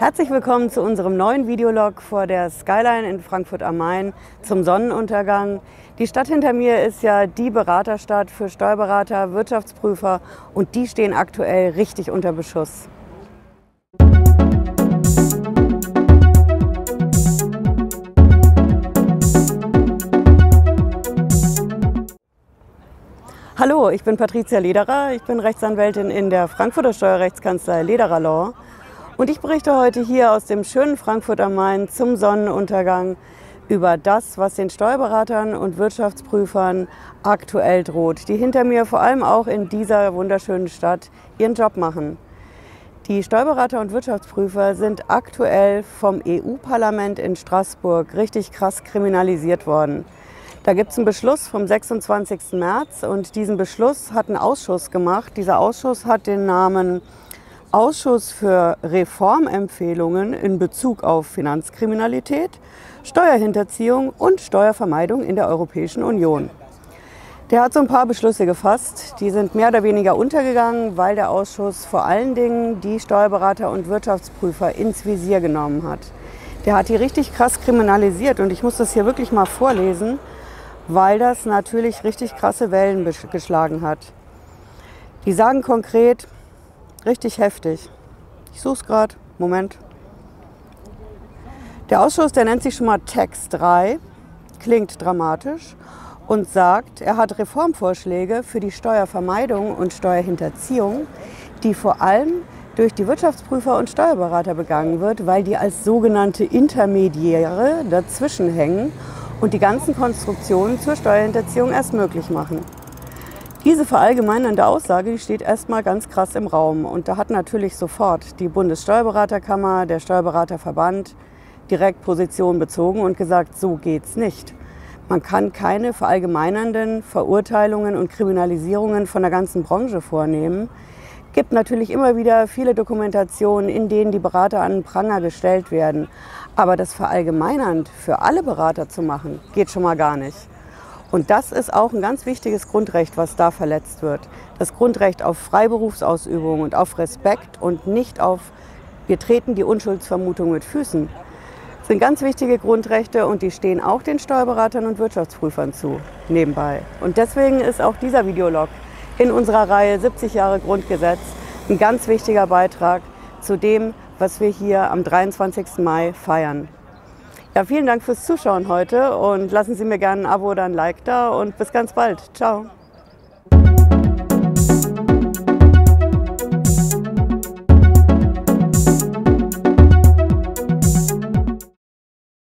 Herzlich willkommen zu unserem neuen Videolog vor der Skyline in Frankfurt am Main zum Sonnenuntergang. Die Stadt hinter mir ist ja die Beraterstadt für Steuerberater, Wirtschaftsprüfer und die stehen aktuell richtig unter Beschuss. Hallo, ich bin Patricia Lederer. Ich bin Rechtsanwältin in der Frankfurter Steuerrechtskanzlei Lederer Law. Und ich berichte heute hier aus dem schönen Frankfurt am Main zum Sonnenuntergang über das, was den Steuerberatern und Wirtschaftsprüfern aktuell droht, die hinter mir vor allem auch in dieser wunderschönen Stadt ihren Job machen. Die Steuerberater und Wirtschaftsprüfer sind aktuell vom EU-Parlament in Straßburg richtig krass kriminalisiert worden. Da gibt es einen Beschluss vom 26. März und diesen Beschluss hat ein Ausschuss gemacht. Dieser Ausschuss hat den Namen Ausschuss für Reformempfehlungen in Bezug auf Finanzkriminalität, Steuerhinterziehung und Steuervermeidung in der Europäischen Union. Der hat so ein paar Beschlüsse gefasst, die sind mehr oder weniger untergegangen, weil der Ausschuss vor allen Dingen die Steuerberater und Wirtschaftsprüfer ins Visier genommen hat. Der hat die richtig krass kriminalisiert und ich muss das hier wirklich mal vorlesen weil das natürlich richtig krasse Wellen geschlagen hat. Die sagen konkret, richtig heftig. Ich suche es gerade. Moment. Der Ausschuss, der nennt sich schon mal Text 3, klingt dramatisch und sagt, er hat Reformvorschläge für die Steuervermeidung und Steuerhinterziehung, die vor allem durch die Wirtschaftsprüfer und Steuerberater begangen wird, weil die als sogenannte Intermediäre dazwischen hängen und die ganzen Konstruktionen zur Steuerhinterziehung erst möglich machen. Diese verallgemeinernde Aussage steht erstmal ganz krass im Raum. Und da hat natürlich sofort die Bundessteuerberaterkammer, der Steuerberaterverband direkt Position bezogen und gesagt, so geht's nicht. Man kann keine verallgemeinernden Verurteilungen und Kriminalisierungen von der ganzen Branche vornehmen. Es gibt natürlich immer wieder viele Dokumentationen, in denen die Berater an den Pranger gestellt werden. Aber das verallgemeinernd für alle Berater zu machen, geht schon mal gar nicht. Und das ist auch ein ganz wichtiges Grundrecht, was da verletzt wird. Das Grundrecht auf Freiberufsausübung und auf Respekt und nicht auf, wir treten die Unschuldsvermutung mit Füßen. Das sind ganz wichtige Grundrechte und die stehen auch den Steuerberatern und Wirtschaftsprüfern zu, nebenbei. Und deswegen ist auch dieser Videolog in unserer Reihe 70 Jahre Grundgesetz ein ganz wichtiger Beitrag zu dem, was wir hier am 23. Mai feiern. Ja, vielen Dank fürs Zuschauen heute und lassen Sie mir gerne ein Abo oder ein Like da und bis ganz bald. Ciao.